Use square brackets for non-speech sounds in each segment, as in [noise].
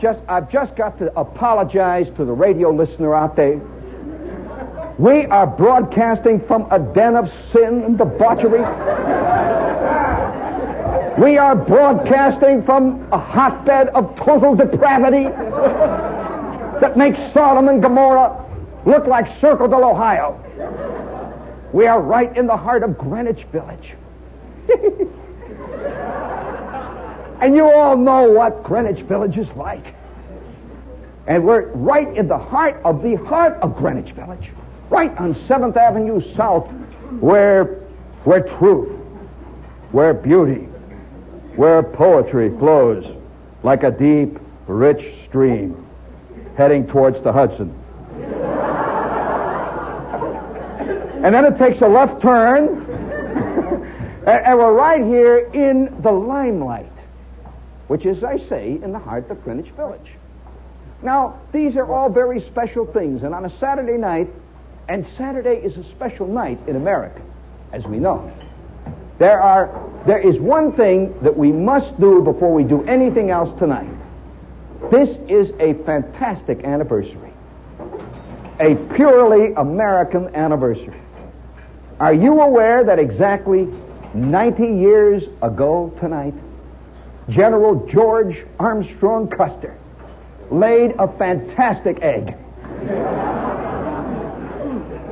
just, I've just got to apologize to the radio listener out there. We are broadcasting from a den of sin and debauchery. We are broadcasting from a hotbed of total depravity that makes Sodom and Gomorrah look like Circleville, Ohio. We are right in the heart of Greenwich Village. And you all know what Greenwich Village is like. And we're right in the heart of the heart of Greenwich Village, right on 7th Avenue South, where, where truth, where beauty, where poetry flows like a deep, rich stream heading towards the Hudson. [laughs] and then it takes a left turn, [laughs] and we're right here in the limelight, which is, I say, in the heart of Greenwich Village. Now, these are all very special things, and on a Saturday night, and Saturday is a special night in America, as we know. There are there is one thing that we must do before we do anything else tonight. This is a fantastic anniversary. A purely American anniversary. Are you aware that exactly 90 years ago tonight, General George Armstrong Custer laid a fantastic egg?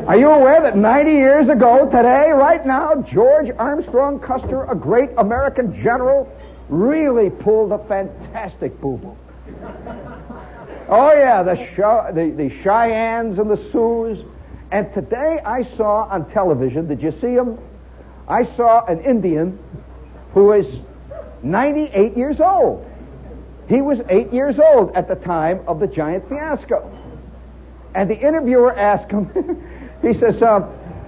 Are you aware that 90 years ago today, right now, George Armstrong Custer, a great American general, really pulled a fantastic boo-boo? Oh yeah, the, the, the Cheyennes and the Sioux. And today I saw on television, did you see him? I saw an Indian who is 98 years old. He was eight years old at the time of the giant fiasco. And the interviewer asked him, [laughs] he says, uh,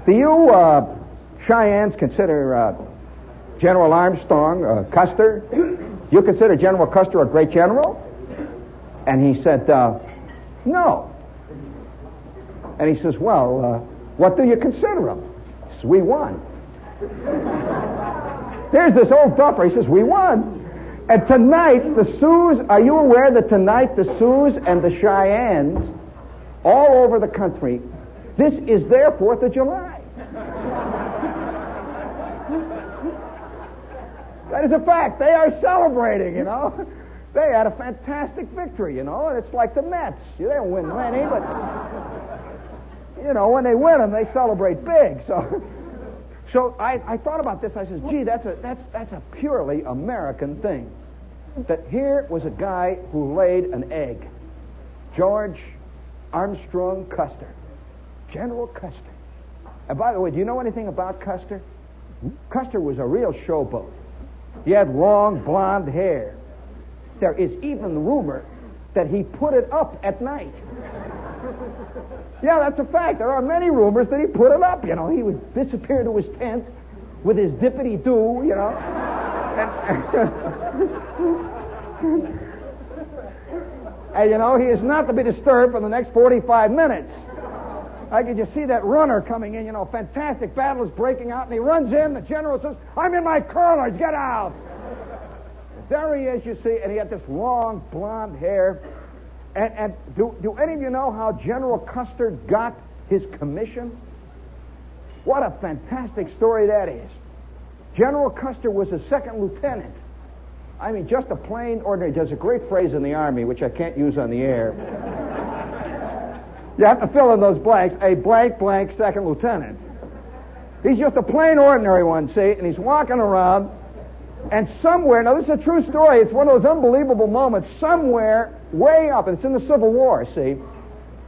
do you uh, Cheyennes consider uh, General Armstrong, Custer? You consider General Custer a great general? And he said, uh, No. And he says, Well, uh, what do you consider him? We won. There's this old duffer. He says, We won. And tonight, the Sioux, are you aware that tonight the Sioux and the Cheyennes, all over the country, this is their 4th of July. that is a fact. They are celebrating, you know. They had a fantastic victory, you know, and it's like the Mets. They don't win many, but you know, when they win them, they celebrate big. So, so I, I thought about this. I said, "Gee, that's a that's that's a purely American thing." That here was a guy who laid an egg, George Armstrong Custer, General Custer. And by the way, do you know anything about Custer? Custer was a real showboat. He had long blonde hair. There is even rumor that he put it up at night. Yeah, that's a fact. There are many rumors that he put it up. You know, he would disappear to his tent with his dippity doo, you know. And, [laughs] and, you know, he is not to be disturbed for the next 45 minutes. I could just see that runner coming in, you know, fantastic battle is breaking out, and he runs in. The general says, I'm in my curlers, get out. There he is, you see, and he had this long blonde hair. And, and do, do any of you know how General Custer got his commission? What a fantastic story that is. General Custer was a second lieutenant. I mean, just a plain ordinary. There's a great phrase in the Army, which I can't use on the air. you have to fill in those blanks. A blank, blank second lieutenant. He's just a plain ordinary one, see, and he's walking around and somewhere, now this is a true story, it's one of those unbelievable moments, somewhere way up, and it's in the Civil War, see,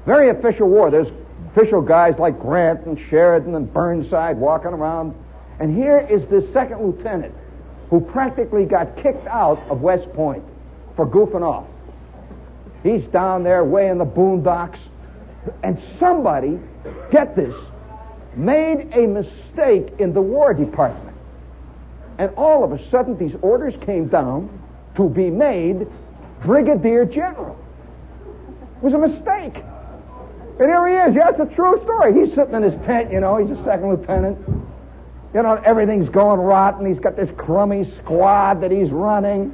very official war. There's official guys like Grant and Sheridan and Burnside walking around. And here is this second lieutenant who practically got kicked out of West Point for goofing off. He's down there way in the boondocks. And somebody, get this, made a mistake in the War Department. And all of a sudden, these orders came down to be made brigadier general. It was a mistake. And here he is. Yeah, it's a true story. He's sitting in his tent, you know, he's a second lieutenant. You know, everything's going rotten. He's got this crummy squad that he's running.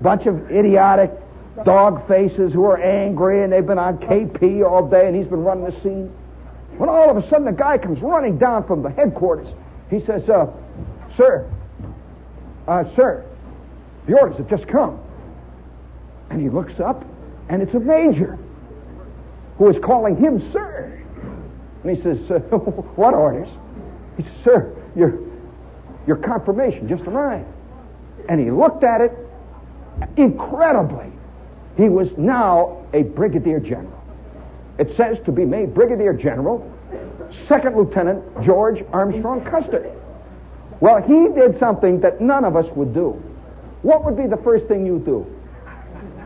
Bunch of idiotic dog faces who are angry and they've been on KP all day and he's been running the scene. When all of a sudden the guy comes running down from the headquarters. He says, uh, Sir, uh, sir, the orders have just come. And he looks up and it's a major who is calling him sir. And he says, uh, [laughs] What orders? He says, Sir, your, your confirmation just arrived. And he looked at it incredibly. He was now a brigadier general. It says to be made brigadier general, second lieutenant George Armstrong Custer. Well, he did something that none of us would do. What would be the first thing you do?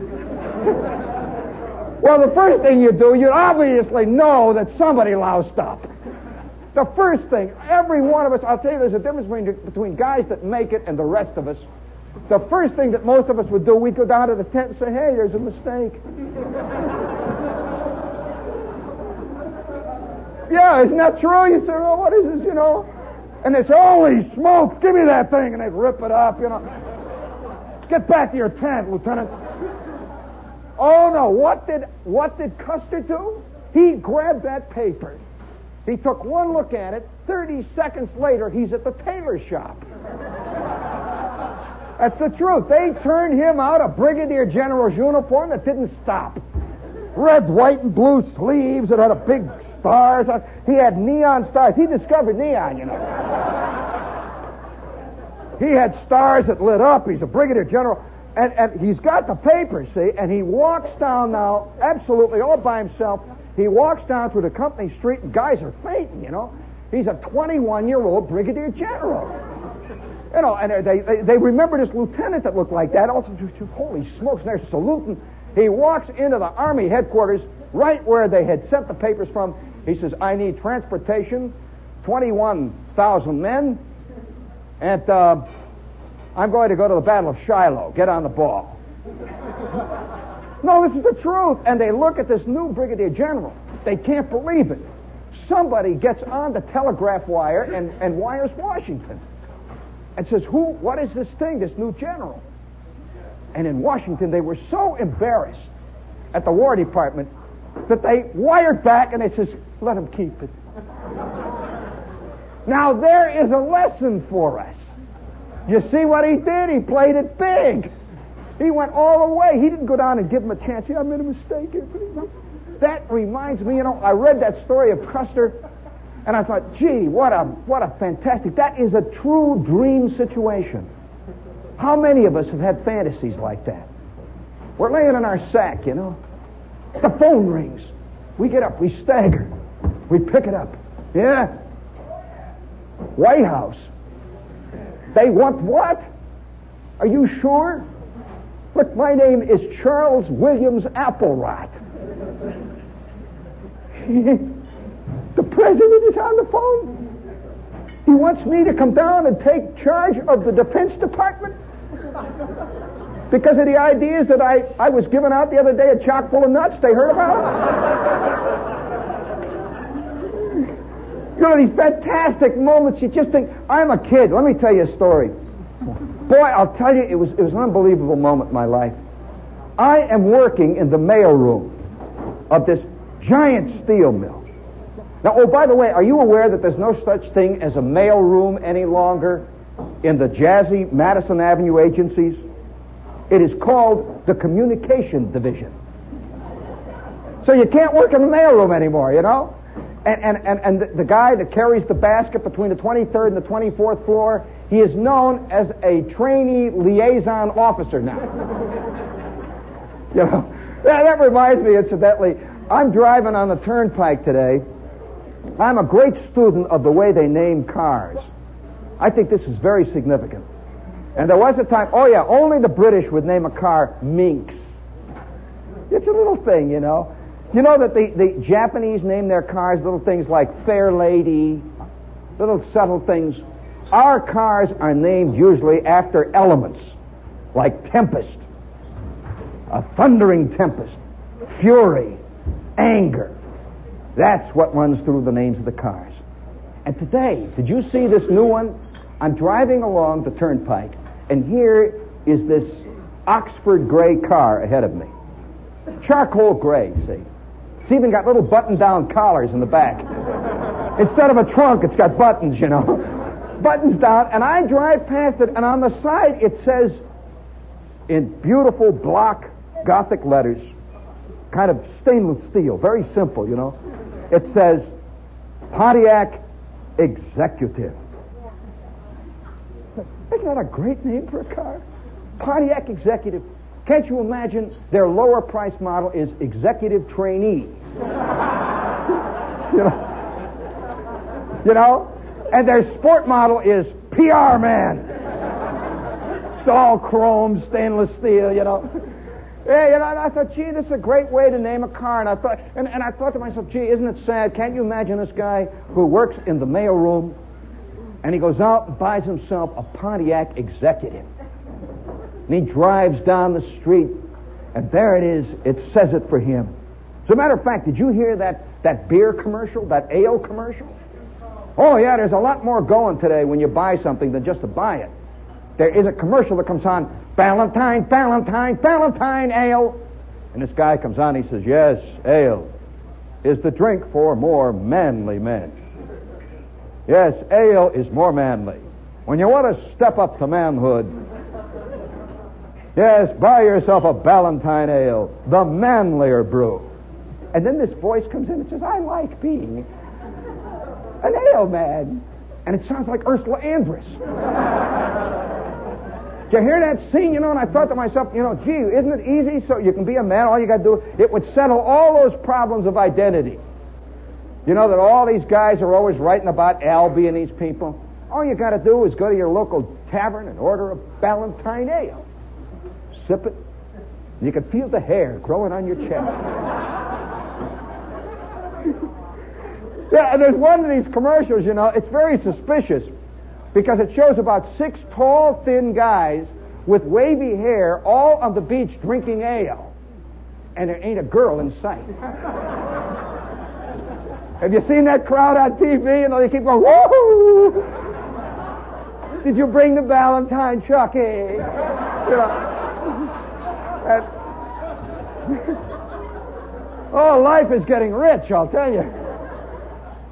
[laughs] well, the first thing you do, you obviously know that somebody loused up. The first thing, every one of us, I'll tell you, there's a difference between, between guys that make it and the rest of us. The first thing that most of us would do, we'd go down to the tent and say, hey, there's a mistake. [laughs] yeah, isn't that true? You say, oh, what is this, you know? And they say, holy smoke, give me that thing. And they'd rip it up, you know. Get back to your tent, Lieutenant. Oh no, what did what did Custer do? He grabbed that paper. He took one look at it. 30 seconds later, he's at the tailor shop. That's the truth. They turned him out a brigadier general's uniform that didn't stop. Red, white, and blue sleeves that had a big stars. He had neon stars. He discovered neon, you know. he had stars that lit up. He's a brigadier general. And, and he's got the papers, see, and he walks down now, absolutely all by himself. He walks down through the company street, and guys are fainting, you know. He's a 21 year old brigadier general. You know, and they, they, they remember this lieutenant that looked like that. Also, holy smokes, and they're saluting. He walks into the Army headquarters, right where they had sent the papers from. He says, I need transportation, 21,000 men, and uh, I'm going to go to the Battle of Shiloh. Get on the ball. no, this is the truth. And they look at this new brigadier general. They can't believe it. Somebody gets on the telegraph wire and, and wires Washington and says, Who, what is this thing, this new general? And in Washington, they were so embarrassed at the War Department that they wired back and they says, let him keep it. now there is a lesson for us. You see what he did? He played it big. He went all the way. He didn't go down and give him a chance. Yeah, I made a mistake. That reminds me, you know, I read that story of Custer and I thought, gee, what a what a fantastic that is a true dream situation. How many of us have had fantasies like that? We're laying in our sack, you know. The phone rings. We get up, we stagger, we pick it up. Yeah. White House. They want what? Are you sure? Look, my name is Charles Williams Applerot. [laughs] the president is on the phone. He wants me to come down and take charge of the Defense Department because of the ideas that I, I was giving out the other day, a chock full of nuts. They heard about You know, these fantastic moments, you just think, I'm a kid. Let me tell you a story. Boy, I'll tell you, it was, it was an unbelievable moment in my life. I am working in the mail room of this giant steel mill. Now, oh, by the way, are you aware that there's no such thing as a mail room any longer in the jazzy Madison Avenue agencies? It is called the Communication Division. So you can't work in the mail room anymore, you know? And, and, and, and the, guy that carries the basket between the 23rd and the 24th floor, he is known as a trainee liaison officer now. [laughs] you know, that, that reminds me, incidentally, I'm driving on the turnpike today. I'm a great student of the way they name cars. I think this is very significant. And there was a time, oh yeah, only the British would name a car Minx. It's a little thing, you know. You know that the, the Japanese name their cars little things like Fair Lady, little subtle things. Our cars are named usually after elements, like tempest, a thundering tempest, fury, anger. That's what runs through the names of the cars. And today, did you see this new one? I'm driving along the turnpike, and here is this Oxford gray car ahead of me. Charcoal gray, see. It's even got little button-down collars in the back. Instead of a trunk, it's got buttons, you know. buttons down, and I drive past it, and on the side it says in beautiful block Gothic letters, kind of stainless steel, very simple, you know. It says Pontiac Executive. Isn't that a great name for a car? Pontiac Executive. Can't you imagine their lower price model is Executive Trainee? [laughs] you know? You know? And their sport model is PR Man. It's all chrome, stainless steel, you know. Yeah, you know, and I thought, gee, this is a great way to name a car. And I thought, and, and I thought to myself, gee, isn't it sad? Can't you imagine this guy who works in the mail room, and he goes out and buys himself a Pontiac Executive, and he drives down the street, and there it is. It says it for him. As a matter of fact, did you hear that that beer commercial, that ale commercial? Oh yeah, there's a lot more going today when you buy something than just to buy it. There is a commercial that comes on Ballantine, Ballantine, Ballantine ale. And this guy comes on, he says, Yes, ale is the drink for more manly men. Yes, ale is more manly. When you want to step up to manhood, yes, buy yourself a Ballantine ale, the manlier brew. And then this voice comes in and says, I like being an ale man. And it sounds like Ursula Andress you hear that scene, you know, and I thought to myself, you know, gee, isn't it easy? So you can be a man, all you got to do, it would settle all those problems of identity. You know that all these guys are always writing about Albee and these people. All you got to do is go to your local tavern and order a Ballantine ale. Sip it. You can feel the hair growing on your chest. yeah, and there's one of these commercials, you know, it's very suspicious because it shows about six tall, thin guys with wavy hair all on the beach drinking ale. And there ain't a girl in sight. Have you seen that crowd on TV? You know, they keep going, woohoo! Did you bring the Ballantine, Chucky? You know. Uh, and, [laughs] oh, life is getting rich, I'll tell you.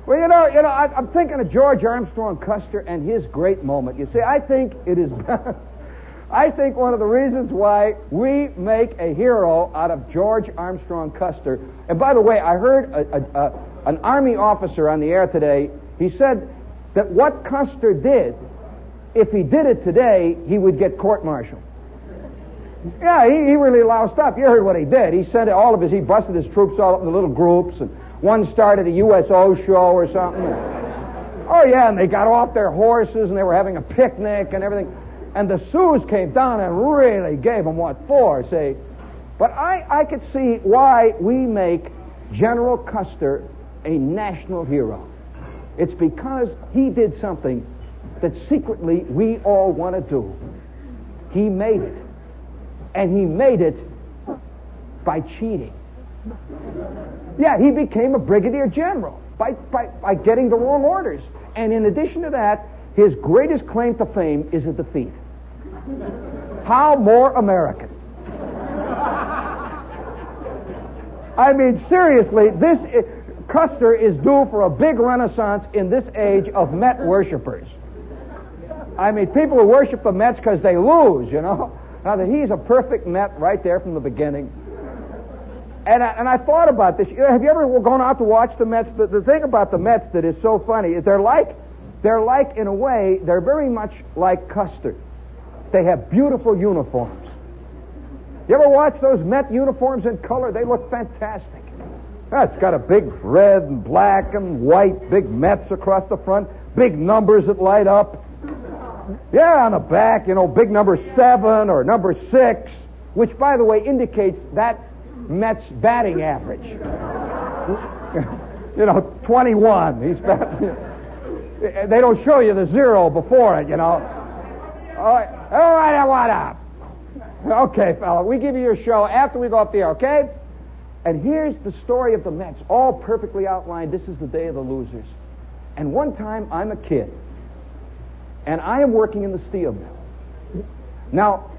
Well, you know, you know, I, am thinking of George Armstrong Custer and his great moment. You see, I think it is. [laughs] I think one of the reasons why we make a hero out of George Armstrong Custer. And by the way, I heard a, a, a, an Army officer on the air today. He said that what Custer did, if he did it today, he would get court-martialed. Yeah, he, he really loused up. You heard what he did. He sent all of his, he busted his troops all up into little groups and one started a USO show or something. Oh, yeah, and they got off their horses and they were having a picnic and everything. And the Sioux came down and really gave them what for, see. But I, I could see why we make General Custer a national hero. It's because he did something that secretly we all want to do. He made it. And he made it by cheating. Yeah, he became a brigadier general by, by, by getting the wrong orders. And in addition to that, his greatest claim to fame is a defeat. How more American? I mean, seriously, this eh, Custer is due for a big renaissance in this age of Met worshippers. I mean, people who worship the Mets because they lose, you know. Now that he's a perfect Met right there from the beginning. And I, and I thought about this. Have you ever gone out to watch the Mets? The, the thing about the Mets that is so funny is they're like, they're like, in a way, they're very much like Custer. They have beautiful uniforms. You ever watch those Met uniforms in color? They look fantastic. It's got a big red and black and white, big Mets across the front, big numbers that light up. Yeah, on the back, you know, big number seven or number six, which, by the way, indicates that Mets batting average. [laughs] you know, 21. He's bat- [laughs] they don't show you the zero before it, you know. All right, all right, what up? Okay, fella, we give you your show after we go up there, okay? And here's the story of the Mets, all perfectly outlined. This is the day of the losers. And one time, I'm a kid, and I am working in the steel mill. Now,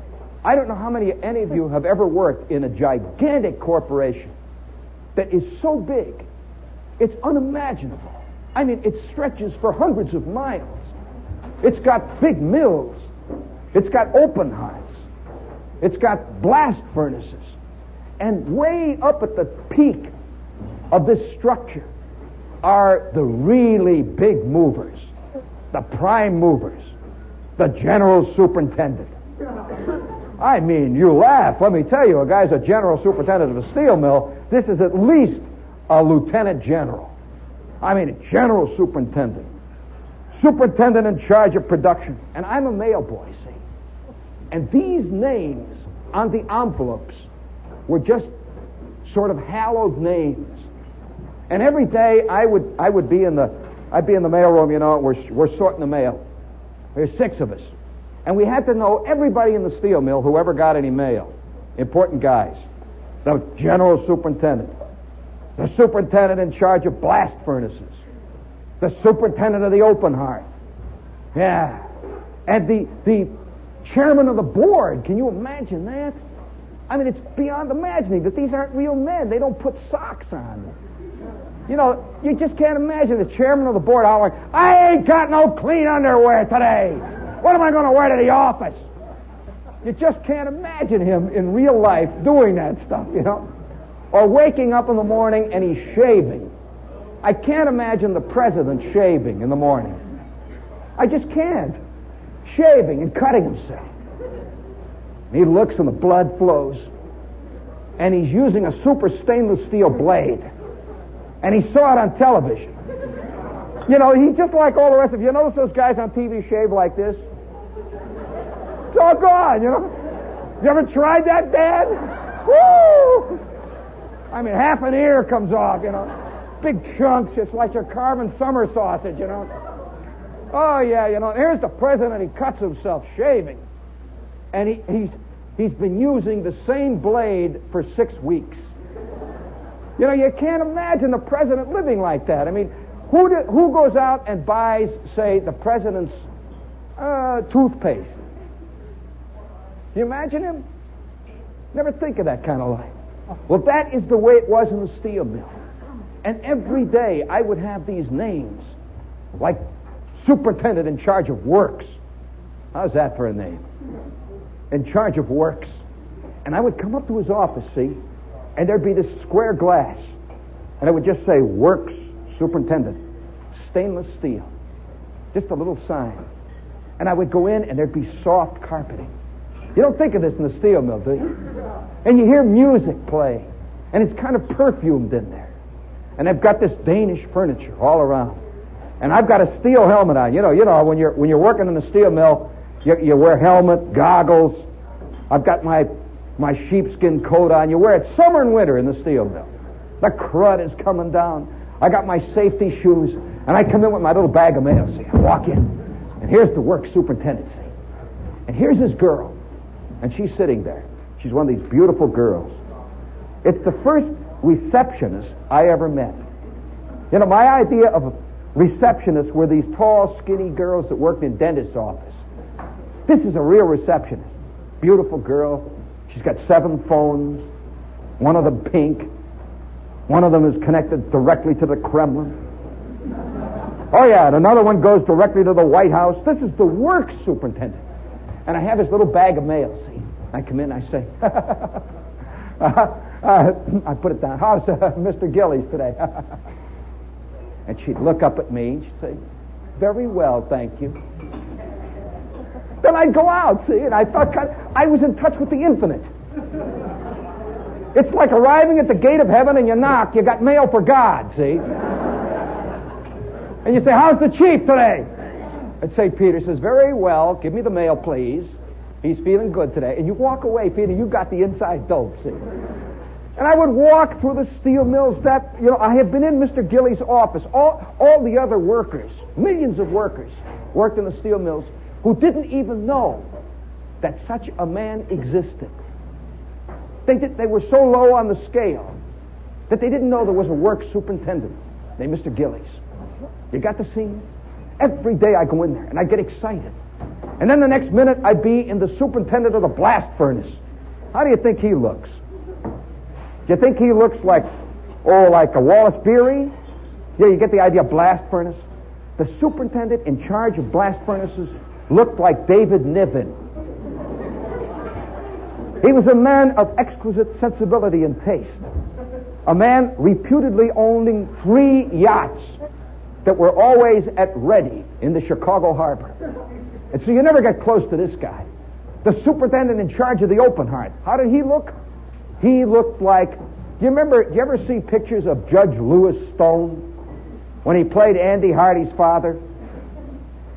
I don't know how many any of you have ever worked in a gigantic corporation that is so big, it's unimaginable. I mean, it stretches for hundreds of miles. It's got big mills. It's got open hearts. It's got blast furnaces. And way up at the peak of this structure are the really big movers, the prime movers, the general superintendent. I mean, you laugh. Let me tell you, a guy's a general superintendent of a steel mill. This is at least a lieutenant general. I mean, a general superintendent. Superintendent in charge of production. And I'm a mail boy, see. And these names on the envelopes were just sort of hallowed names. And every day I would I would be in the I'd be in the mailroom, you know, we're we're sorting the mail. There's six of us. And we had to know everybody in the steel mill, whoever got any mail. Important guys. The general superintendent. The superintendent in charge of blast furnaces. The superintendent of the open heart. Yeah. And the, the chairman of the board. Can you imagine that? I mean, it's beyond imagining that these aren't real men. They don't put socks on. You know, you just can't imagine the chairman of the board hollering, I ain't got no clean underwear today. What am I going to wear to the office? You just can't imagine him in real life doing that stuff, you know? Or waking up in the morning and he's shaving. I can't imagine the president shaving in the morning. I just can't. Shaving and cutting himself. And he looks and the blood flows. And he's using a super stainless steel blade. And he saw it on television. You know, he's just like all the rest of you. You notice those guys on TV shave like this? It's all gone, you know. You ever tried that, Dad? Woo! I mean, half an ear comes off, you know. Big chunks, it's like you're carving summer sausage, you know. Oh, yeah, you know. Here's the president, he cuts himself shaving. And he, he's, he's been using the same blade for six weeks. You know, you can't imagine the president living like that. I mean, who, did, who goes out and buys, say, the president's uh, toothpaste? Can you imagine him? Never think of that kind of life. Well, that is the way it was in the steel mill. And every day I would have these names, like superintendent in charge of works. How's that for a name? In charge of works. And I would come up to his office, see, and there'd be this square glass. And it would just say, Works Superintendent, stainless steel. Just a little sign. And I would go in, and there'd be soft carpeting. You don't think of this in the steel mill, do you? And you hear music play, and it's kind of perfumed in there. And they've got this Danish furniture all around. And I've got a steel helmet on. You know, you know, when you're when you're working in the steel mill, you, you wear helmet, goggles. I've got my my sheepskin coat on. You wear it summer and winter in the steel mill. The crud is coming down. I got my safety shoes, and I come in with my little bag of mail. See, I walk in, and here's the work superintendent. See, and here's this girl. And she's sitting there. She's one of these beautiful girls. It's the first receptionist I ever met. You know, my idea of receptionists were these tall, skinny girls that worked in dentist's office. This is a real receptionist. Beautiful girl. She's got seven phones. One of them pink. One of them is connected directly to the Kremlin. Oh yeah, and another one goes directly to the White House. This is the work superintendent. And I have his little bag of mail, see. I come in, I say, [laughs] uh, uh, I put it down. How's uh, Mr. Gillies today? [laughs] and she'd look up at me and she'd say, very well, thank you. Then I'd go out, see, and I felt kind of, I was in touch with the infinite. It's like arriving at the gate of heaven and you knock, you got mail for God, see? And you say, how's the chief today? And St. Peter says, Very well, give me the mail, please. He's feeling good today. And you walk away, Peter, you got the inside dope, see. And I would walk through the steel mills that, you know, I had been in Mr. Gillies' office. All, all the other workers, millions of workers, worked in the steel mills who didn't even know that such a man existed. They, did, they were so low on the scale that they didn't know there was a work superintendent named Mr. Gillies. You got the scene? Every day I go in there and I get excited. And then the next minute, I'd be in the superintendent of the blast furnace. How do you think he looks? Do you think he looks like, oh, like a Wallace Beery? Yeah, you get the idea, blast furnace. The superintendent in charge of blast furnaces looked like David Niven. He was a man of exquisite sensibility and taste. A man reputedly owning three yachts that were always at ready in the Chicago harbor. And so you never get close to this guy. The superintendent in charge of the open heart. How did he look? He looked like, do you remember, do you ever see pictures of Judge Lewis Stone when he played Andy Hardy's father?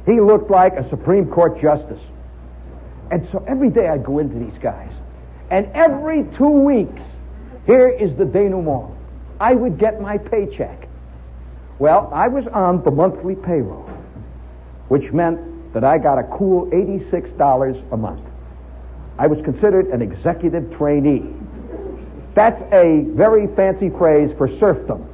He looked like a Supreme Court justice. And so every day I'd go into these guys. And every two weeks, here is the denouement. I would get my paycheck. Well, I was on the monthly payroll, which meant that I got a cool $86 a month. I was considered an executive trainee. That's a very fancy phrase for serfdom.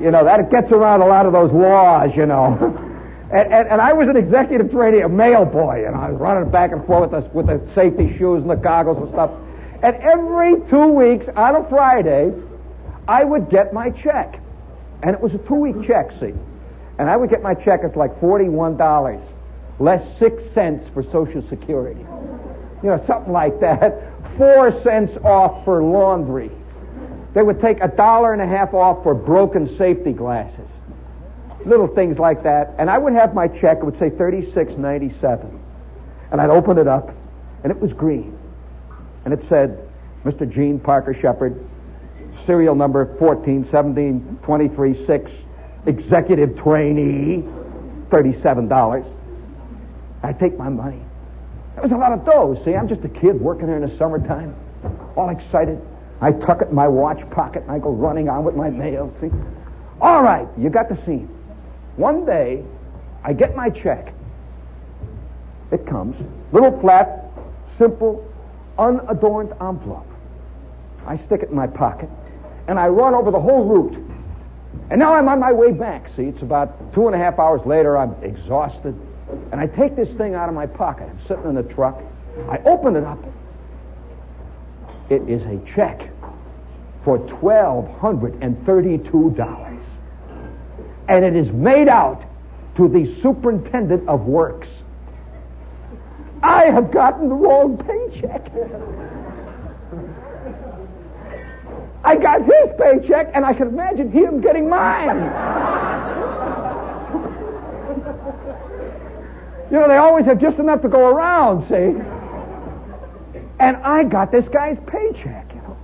You know, that gets around a lot of those laws, you know. [laughs] And, and, and, I was an executive trainee, a mail boy, and I was running back and forth with the, with the safety shoes and the goggles and stuff. And every two weeks on a Friday, I would get my check. And it was a two week check, see. And I would get my check, it's like $41, less six cents for Social Security. You know, something like that. Four cents off for laundry. They would take a dollar and a half off for broken safety glasses little things like that. And I would have my check, it would say 3697. And I'd open it up, and it was green. And it said, Mr. Jean Parker Shepherd, serial number 14, 17, 23, 6, executive trainee, $37. I take my money. That was a lot of dough. See, I'm just a kid working there in the summertime, all excited. I tuck it in my watch pocket and I go running on with my mail. See, all right, you got the scene. One day, I get my check. It comes, little flat, simple, unadorned envelope. I stick it in my pocket, and I run over the whole route. And now I'm on my way back. See, it's about two and a half hours later. I'm exhausted. And I take this thing out of my pocket. I'm sitting in the truck. I open it up. It is a check for $1,232 and it is made out to the superintendent of works. I have gotten the wrong paycheck. I got his paycheck, and I can imagine him getting mine. you know, they always have just enough to go around, see? And I got this guy's paycheck. you know.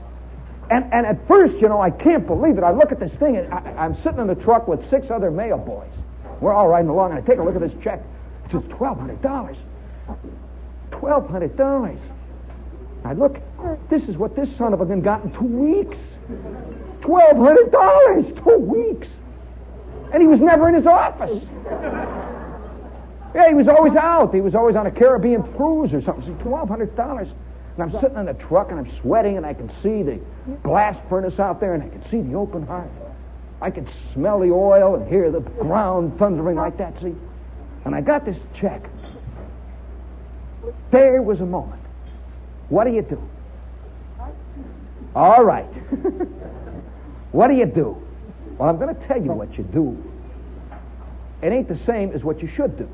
And, and at first, you know, I can't believe it. I look at this thing, and I, am sitting in the truck with six other mail boys. We're all riding along, and I take a look at this check. It says $1,200. $1,200. I look, this is what this son of a gun got in two weeks. $1,200, two weeks. And he was never in his office. Yeah, he was always out. He was always on a Caribbean cruise or something. $1,200. And I'm sitting in the truck and I'm sweating and I can see the blast furnace out there and I can see the open heart. I can smell the oil and hear the ground thundering like that, see? And I got this check. There was a moment. What do you do? All right. what do you do? Well, I'm going to tell you what you do. It ain't the same as what you should do.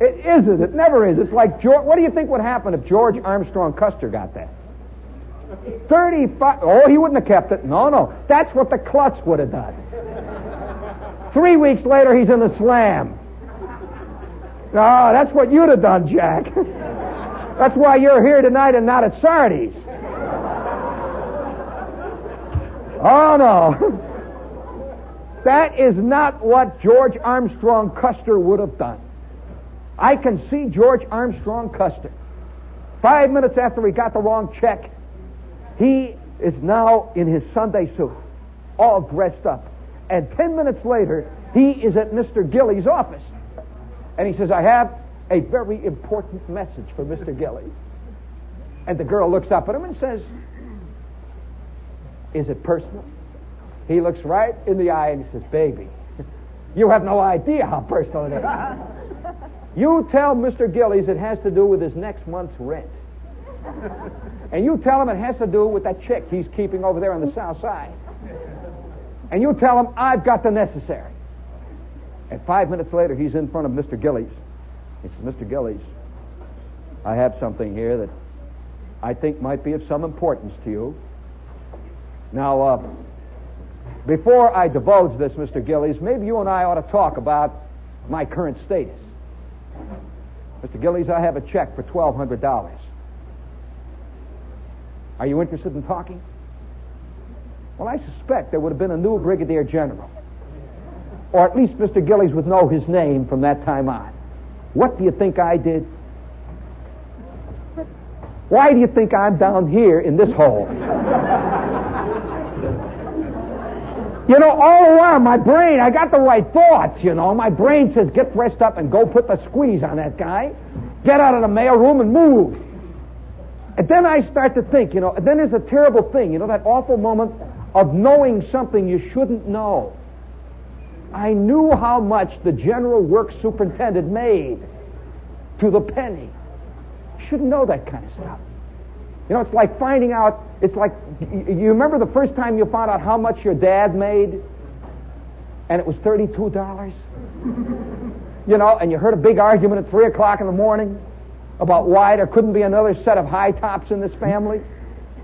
It isn't. It never is. It's like George. What do you think would happen if George Armstrong Custer got that? 35. Oh, he wouldn't have kept it. No, no. That's what the Klutz would have done. Three weeks later, he's in the slam. Oh, that's what you'd have done, Jack. that's why you're here tonight and not at Sardi's. Oh, no. That is not what George Armstrong Custer would have done. I can see George Armstrong Custer. Five minutes after he got the wrong check, he is now in his Sunday suit, all dressed up. And ten minutes later, he is at Mr. Gilley's office. And he says, I have a very important message for Mr. Gilley. And the girl looks up at him and says, Is it personal? He looks right in the eye and he says, Baby, [laughs] You have no idea how personal it is. [laughs] You tell Mr. Gillies it has to do with his next month's rent. And you tell him it has to do with that chick he's keeping over there on the south side. And you tell him, I've got the necessary. And five minutes later, he's in front of Mr. Gillies. He says, Mr. Gillies, I have something here that I think might be of some importance to you. Now, uh, before I divulge this, Mr. Gillies, maybe you and I ought to talk about my current status. Mr. Gillies, I have a check for $1,200. Are you interested in talking? Well, I suspect there would have been a new brigadier general. Or at least Mr. Gillies would know his name from that time on. What do you think I did? Why do you think I'm down here in this hole? You know, all while, my brain, I got the right thoughts, you know. My brain says, get dressed up and go put the squeeze on that guy. Get out of the mail room and move. And then I start to think, you know, and then there's a terrible thing, you know, that awful moment of knowing something you shouldn't know. I knew how much the general works superintendent made to the penny. You shouldn't know that kind of stuff. You know, it's like finding out, it's like, you remember the first time you found out how much your dad made? And it was $32? [laughs] you know, and you heard a big argument at 3 o'clock in the morning about why there couldn't be another set of high tops in this family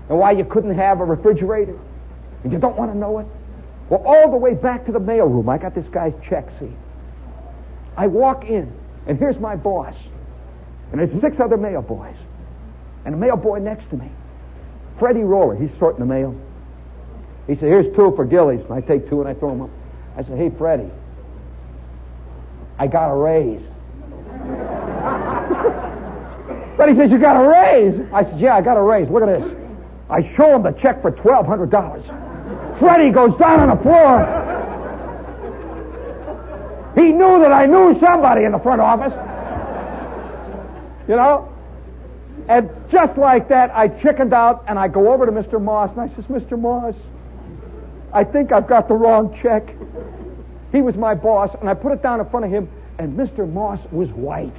and why you couldn't have a refrigerator. And you don't want to know it? Well, all the way back to the mailroom, I got this guy's check, see. I walk in, and here's my boss. And there's six other mail boys. And a mail boy next to me. Freddie Roller, he's sorting the mail. He said, here's two for Gillies. And I take two and I throw them up. I said, hey, Freddie, I got a raise. [laughs] Freddie says, you got a raise? I said, yeah, I got a raise. Look at this. I show him the check for $1,200. Freddie goes down on the floor. He knew that I knew somebody in the front office. You know? And just like that, I chickened out and I go over to Mr. Moss and I says, Mr. Moss, I think I've got the wrong check. He was my boss, and I put it down in front of him, and Mr. Moss was white.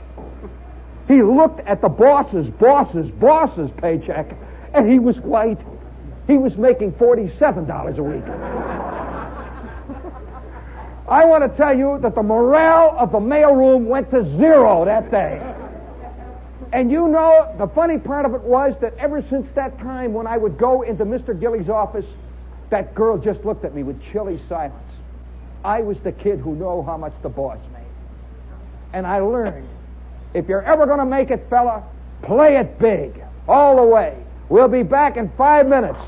He looked at the boss's, boss's, boss's paycheck, and he was white. He was making $47 a week. I want to tell you that the morale of the mailroom went to zero that day. And you know, the funny part of it was that ever since that time when I would go into Mr. Gillies' office, that girl just looked at me with chilly silence. I was the kid who knew how much the boss made. And I learned if you're ever going to make it, fella, play it big, all the way. We'll be back in five minutes.